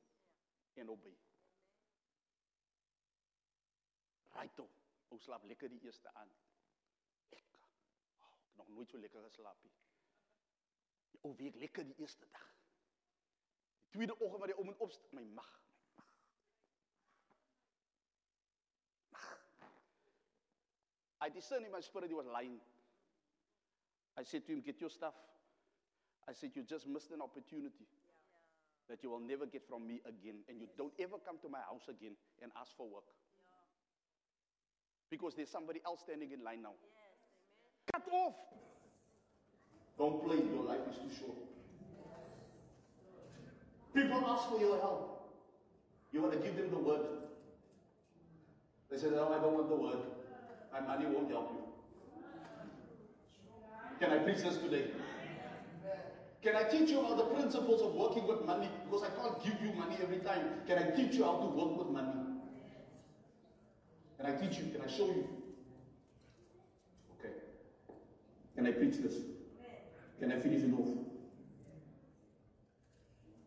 and obey. Right toe. Ou slaap lekker die eerste aand. Lekker. Oh, ek nog nooit so lekker geslaap nie. Die ou week lekker die eerste dag. Die tweede oggend wat die ou moet opstaan, my mag. I discerned in my spirit he was lying. I said to him, Get your stuff. I said, You just missed an opportunity that you will never get from me again. And you don't ever come to my house again and ask for work. Because there's somebody else standing in line now. Cut off. Don't play. Your life is too short. People ask for your help. You want to give them the word. They say, No, I don't want the word. My money won't help you. Can I preach this today? Can I teach you about the principles of working with money? Because I can't give you money every time. Can I teach you how to work with money? Can I teach you? Can I show you? Okay. Can I preach this? Can I finish it off?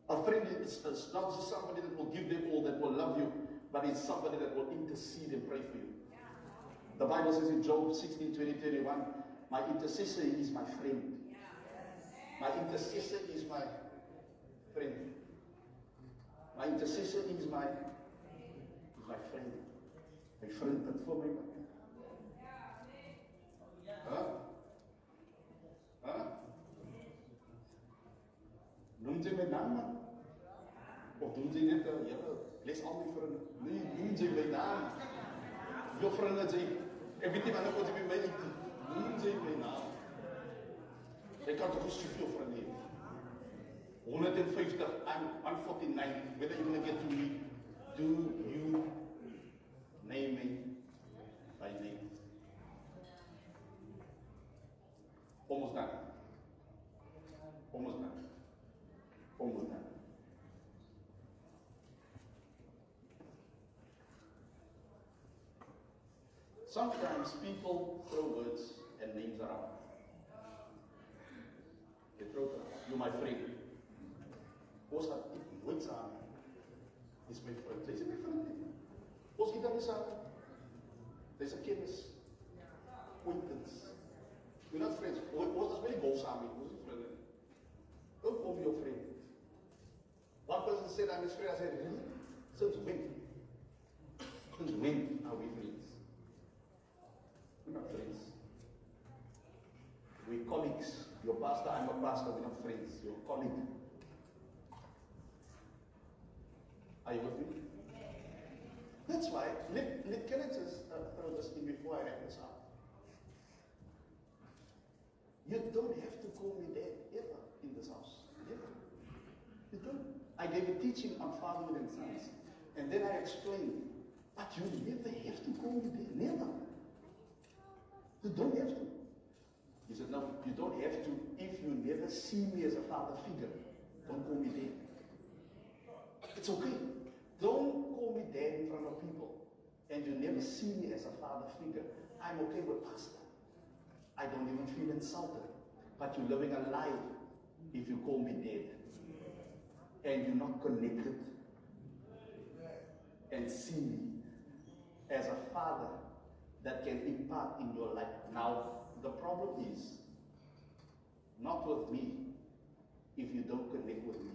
A friend is, is not just somebody that will give them all, that will love you, but it's somebody that will intercede and pray for you. The Bible says in Job 16, 20, 21, my intercessor is my friend. My intercessor is my friend. My intercessor is my, is my friend. Vir my. Hæ? Hæ? Noem jy my naam? Of jy al vriende. Nee, noem jy my naam. Jou vriende sê, ek weet nie my nie. Noem jy my naam. Kan toch soveel vriende 150, I'm 149. Whether you're going to get to me, do you name me by name? Almost done. Almost done. Almost done. Sometimes people throw words and names around. They throw around. You're my friend. Gaan eet nooit saam. Dis my vriend. Dis my vriend. Ons dan nie saam. Dis 'n kennis. Acquaintance. We're not friends. Ons is baie gou saam. Ons is vriende. Ook om jou vriend. One person said I'm his friend. I said, really? Since when? Since when are we friends? We're not friends. We're colleagues. Your pastor, I'm a pastor. We're not friends. You're a colleague. Are you with me? Let, can I just uh, in before I wrap this up? You don't have to call me dad ever in this house. Ever. You don't. I gave a teaching on fatherhood and sons. And then I explained, but you never have to call me dad. Never. You don't have to. He said, no, you don't have to if you never see me as a father figure. Don't call me dad. It's okay. Don't call me dad in front of people and you never see me as a father figure. I'm okay with pastor. I don't even feel insulted. But you're living a lie if you call me dad. And you're not connected and see me as a father that can impart in your life. Now, the problem is not with me if you don't connect with me.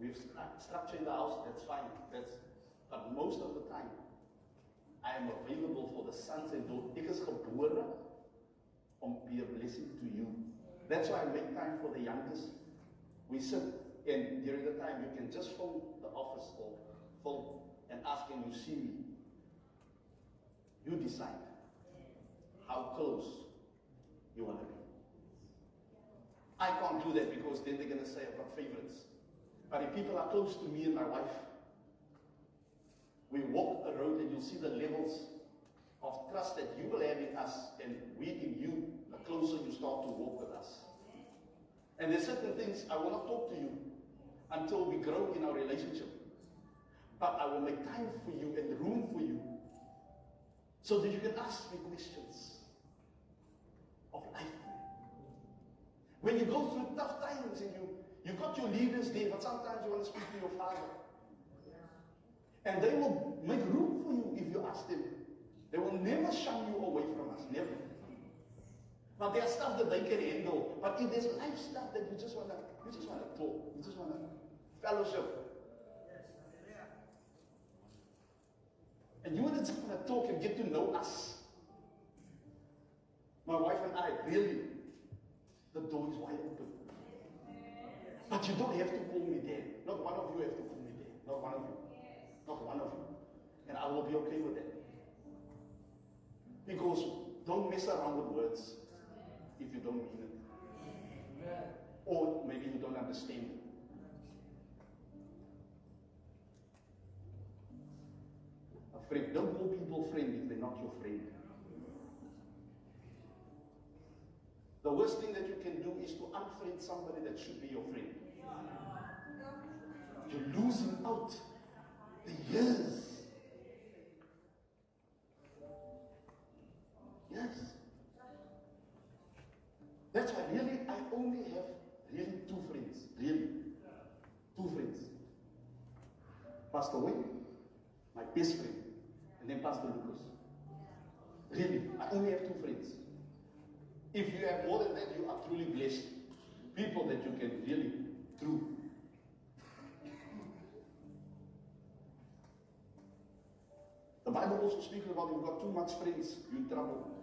We've stru- structured the house, that's fine. That's, but most of the time, I am available for the sons and daughters. Ek be a blessing to you. That's why I make time for the youngest. We sit and during the time you can just phone the office or phone and ask can you see me. You decide how close you want to be. I can't do that because then they're going to say I've favorites. But if people are close to me and my wife, we walk a road and you'll see the levels of trust that you will have in us and we in you, the closer you start to walk with us. And there's certain things I will not talk to you until we grow in our relationship. But I will make time for you and room for you so that you can ask me questions of life. When you go through tough times and you, you got your leaders there, but sometimes you want to speak to your father. And they will make room for you if you ask them. They will never shun you away from us. Never. But there's stuff that they can handle. But if there's life stuff that you just wanna, you just wanna talk, you just wanna fellowship. And you wanna just wanna talk and get to know us. My wife and I, really, the door is wide open. But you don't have to call me there. Not one of you have to call me there. Not one of you. Not one of you. And I will be okay with that. Because don't mess around with words if you don't mean it. Or maybe you don't understand. A friend. Don't call people friend if they're not your friend. The worst thing that you can do is to unfriend somebody that should be your friend. You're losing out the years. Yes. That's why really I only have really two friends. Really. Two friends. Pastor Wayne, my best friend, and then Pastor Lucas. Really, I only have two friends. If you have more than that, you are truly blessed. People that you can really through. The Bible also speaks about you've got too much friends, in trouble.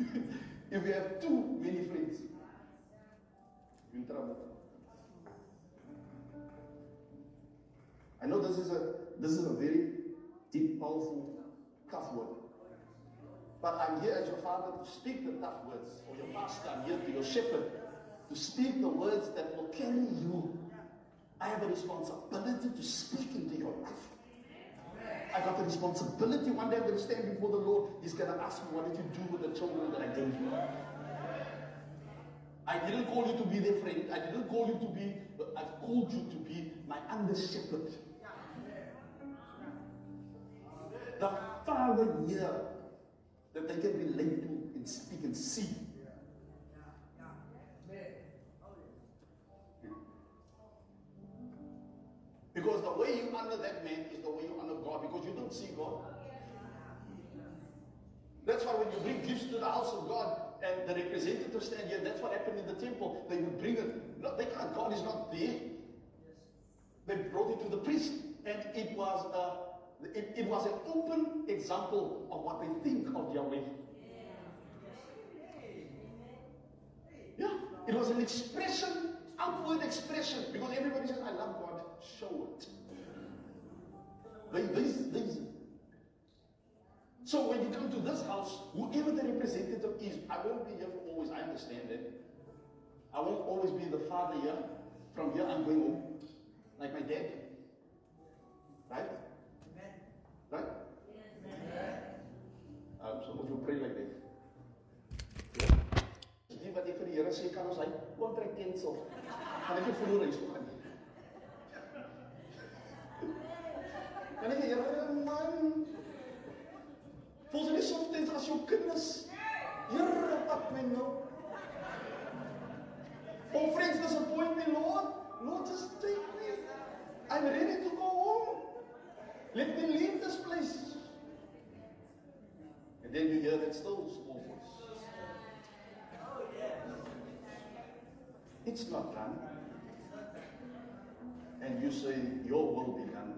if you have too many friends, you're in trouble. I know this is a this is a very deep, powerful, tough word. But I'm here as your father to speak the tough words, or your pastor, I'm here to your shepherd, to speak the words that will carry you. I have a responsibility to speak into your life. I got the responsibility. One day I'm going to stand before the Lord. He's going to ask me, What did you do with the children that I gave you? I didn't call you to be their friend. I didn't call you to be, I've called you to be my under shepherd. The father here that they can relate to and speak and see. Because the way you honor that man is the way you honor God because you don't see God. That's why when you bring gifts to the house of God and the representatives stand here, that's what happened in the temple. They would bring it. No, they can't. God is not there. They brought it to the priest, and it was a, it, it was an open example of what they think of Yahweh. Yeah, it was an expression, outward expression, because everybody says, "I love God." Show it. These, these. So when you come to this house, whoever the representative is, I won't be here for always. I understand that. I won't always be the father here. From here, I'm going home, like my dad. Right? Um, so moet you pray like that. Die wat ek vir die Here sê kan ons hy kontrak cancel. Gaan ek verloor huis toe gaan nie. Kan ek die Here man? Voel jy soms as jou kinders Here pak my nou. Oh friends disappoint me Lord. Lord just take me. I'm ready to go home. Let me leave this place. And then you hear that still small voice. It's not done. And you say, Your will be done,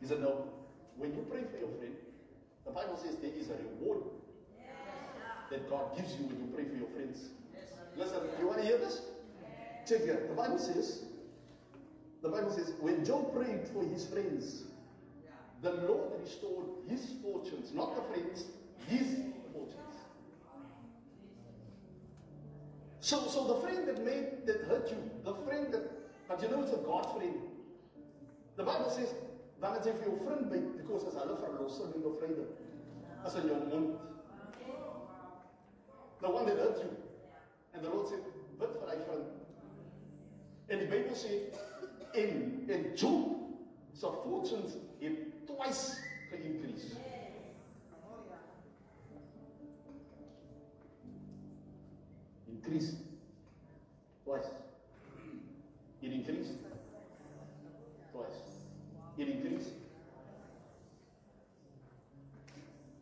He said, No. When you pray for your friend, the Bible says there is a reward that God gives you when you pray for your friends. Listen, you want to hear this? Check here. The Bible says, the Bible says, when Job prayed for his friends, the Lord restored his fortunes, not the friends, his fortunes. So, so the friend that made that hurt you, the friend that, but you know it's a God friend. The Bible says, dan het jy vir jou vriend by because as hulle verlossing en vrede as in jou mond. The one that hurt you. And the Lord said, bid vir hy vriend. En die Bybel sê en en Job se fortunes het twice geïncrease. Increase twice. It increased. It increase.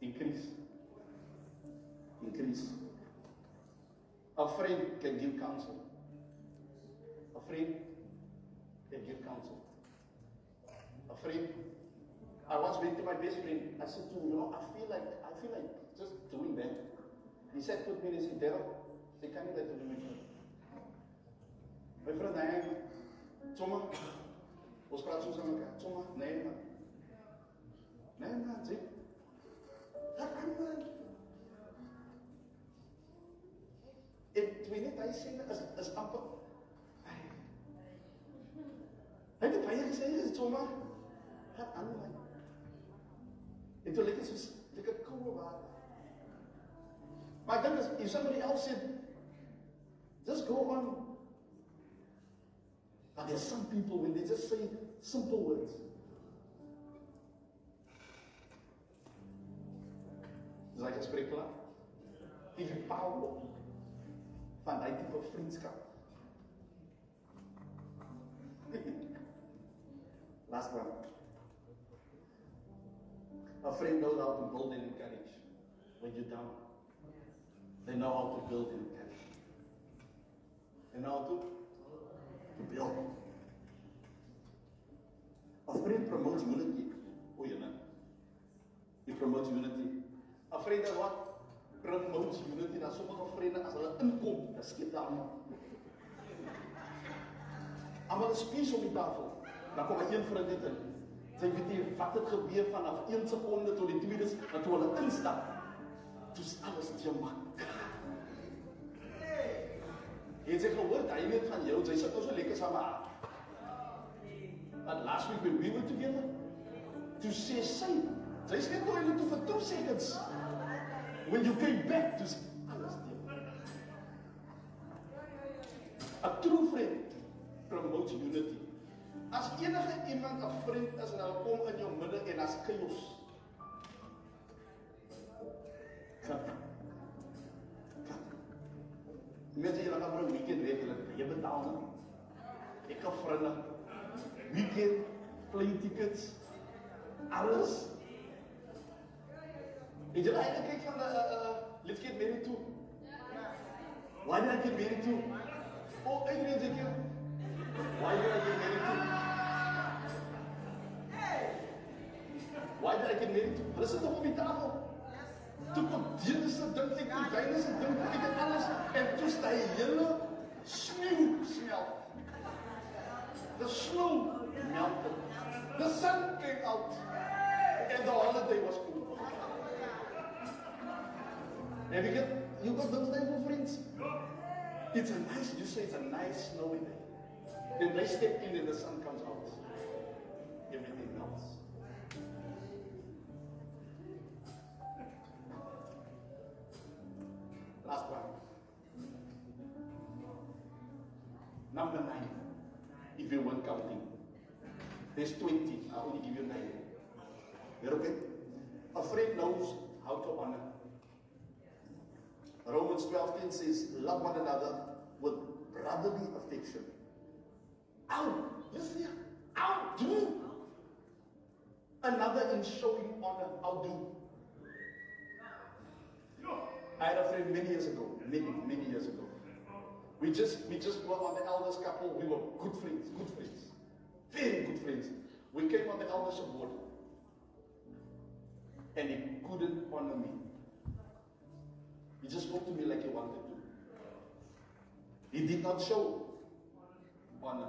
Increase. Increase. A friend can give counsel. A friend can give counsel. A friend. I once went to my best friend. I said to him, you know, I feel like I feel like just doing that. He said put me, he said, Daryl, they can't let you do it. My friend, nee, sommer, ons praat soms aan mekaar. Sommer, nee man. Nee man, sê. Dat kan man. En twee net hy sê is is amper Hy het baie gesê sommer gaan aan man. En toe lekker soos lekker koue water. Maar I think if somebody else said, just go on. But there's some people when they just say simple words. Dis like 'n spreekklaar. Die bepaal van daai tipe vriendskap. Last one. A friend knows how to build and encourage when you're down. They know how to build and encourage. They know how to, to build. A friend promotes unity. Oh, you know. He promotes unity. A friend does what? Promotes unity. Dan sommige vriende, as hulle inkom, dan skiet hulle almal. Almal is spies op die tafel. Dan kom er een vriend net in. Sy weet nie wat het gebeur vanaf 1 sekonde tot die tweede, en toe hulle instap, toe's alles te mekaar. Jy het sy gehoor, hy weet van jou, sy sit nou so lekker saam haar. And last week when we were together, to say sy, sy sê nou hulle toe vir 2 seconds. When you came back to alles te A true friend promotes unity. As enige iemand 'n vriend is en hulle kom in jou midde en as chaos. Kat. Kat. Mense jy gaan maar 'n weekend regelik. Jy betaal nou. Ek kan vriende. Weekend plane tickets. Alles. Jy jy eintlik kyk van 'n uh, uh, let's get married to. Why did I get married to? Oh, Adrian Zekiel. Why did I get married to? Why did I get married to? Hulle sit op die tafel. Toe kom Dennis se ding, ek kom Dennis se ding, ek het alles en toe sta hy hele sneeu smelt. The snow melted. The sun came out. And the holiday was cool. Have you get you got those type of friends? It's a nice, you say it's a nice snowy day. Then they step in and the sun comes out. Everything melts. Last one. Number nine. If you weren't counting. There's 20. I only give you nine. You're okay? A friend knows how to honor. Romans 12 10 says, Love one another with brotherly affection. Here, outdo another in showing honor. Outdo. I had a friend many years ago, many, many years ago. We just we just were on the elders couple. We were good friends, good friends, very good friends. We came on the elders board, and he couldn't honor me. He just spoke to me like he wanted to. He did not show honor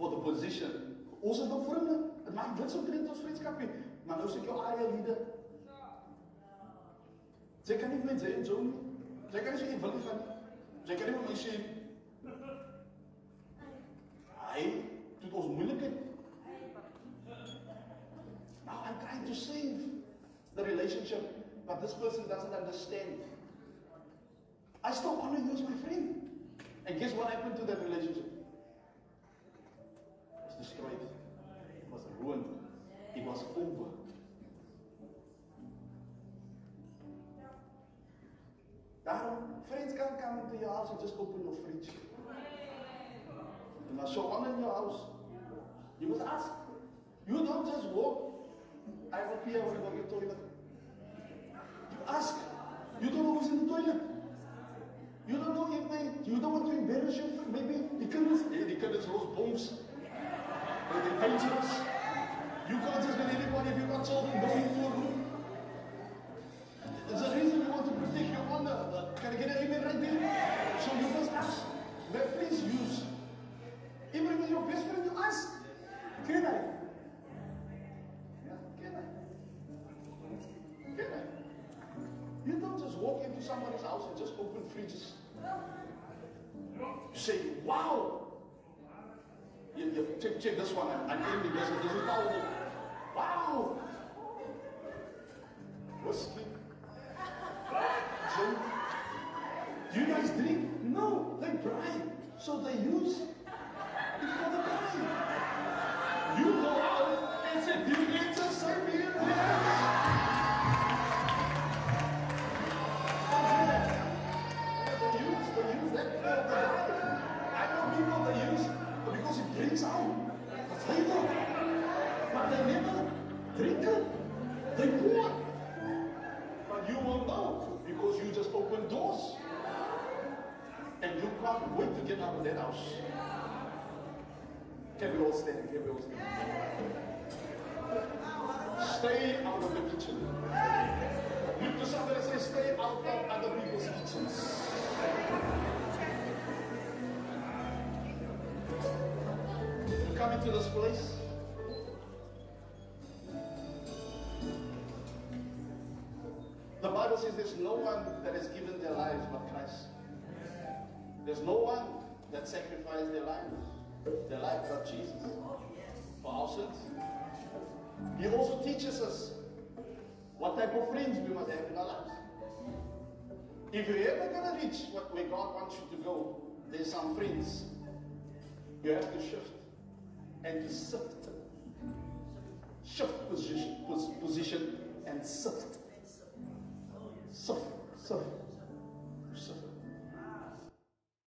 for the position. Ons is nog vriende. Dit maak dit so klein ons vriendskap nie. Maar nou sit jou area leader. Jy kan nie met sy en so nie. Jy kan nie sê jy wil nie gaan nie. Jy kan nie met my sê hy doen ons moeilikheid. Now I'm trying to save the relationship, but this person doesn't understand. I still honor you as my friend. And guess what happened to that relationship? destroyed. Was ruined. It was over. Daarom, friends can come into your house and just open your fridge. And I show one in your house. You must ask. You don't just walk. I will be here when you go to the toilet. You ask. You don't know who's in the toilet. You don't know if they, you don't want to embarrass your friend. Maybe the kindness, yeah, the kindness those bombs. They hate. You can't just anybody, if you're not talking, for a. says there's no one that has given their lives but Christ. There's no one that sacrificed their lives, their life of Jesus for our sins. He also teaches us what type of friends we must have in our lives. If you're ever going to reach what where God wants you to go, there's some friends you have to shift and to sift. Shift position, position and sift suffer, suffer.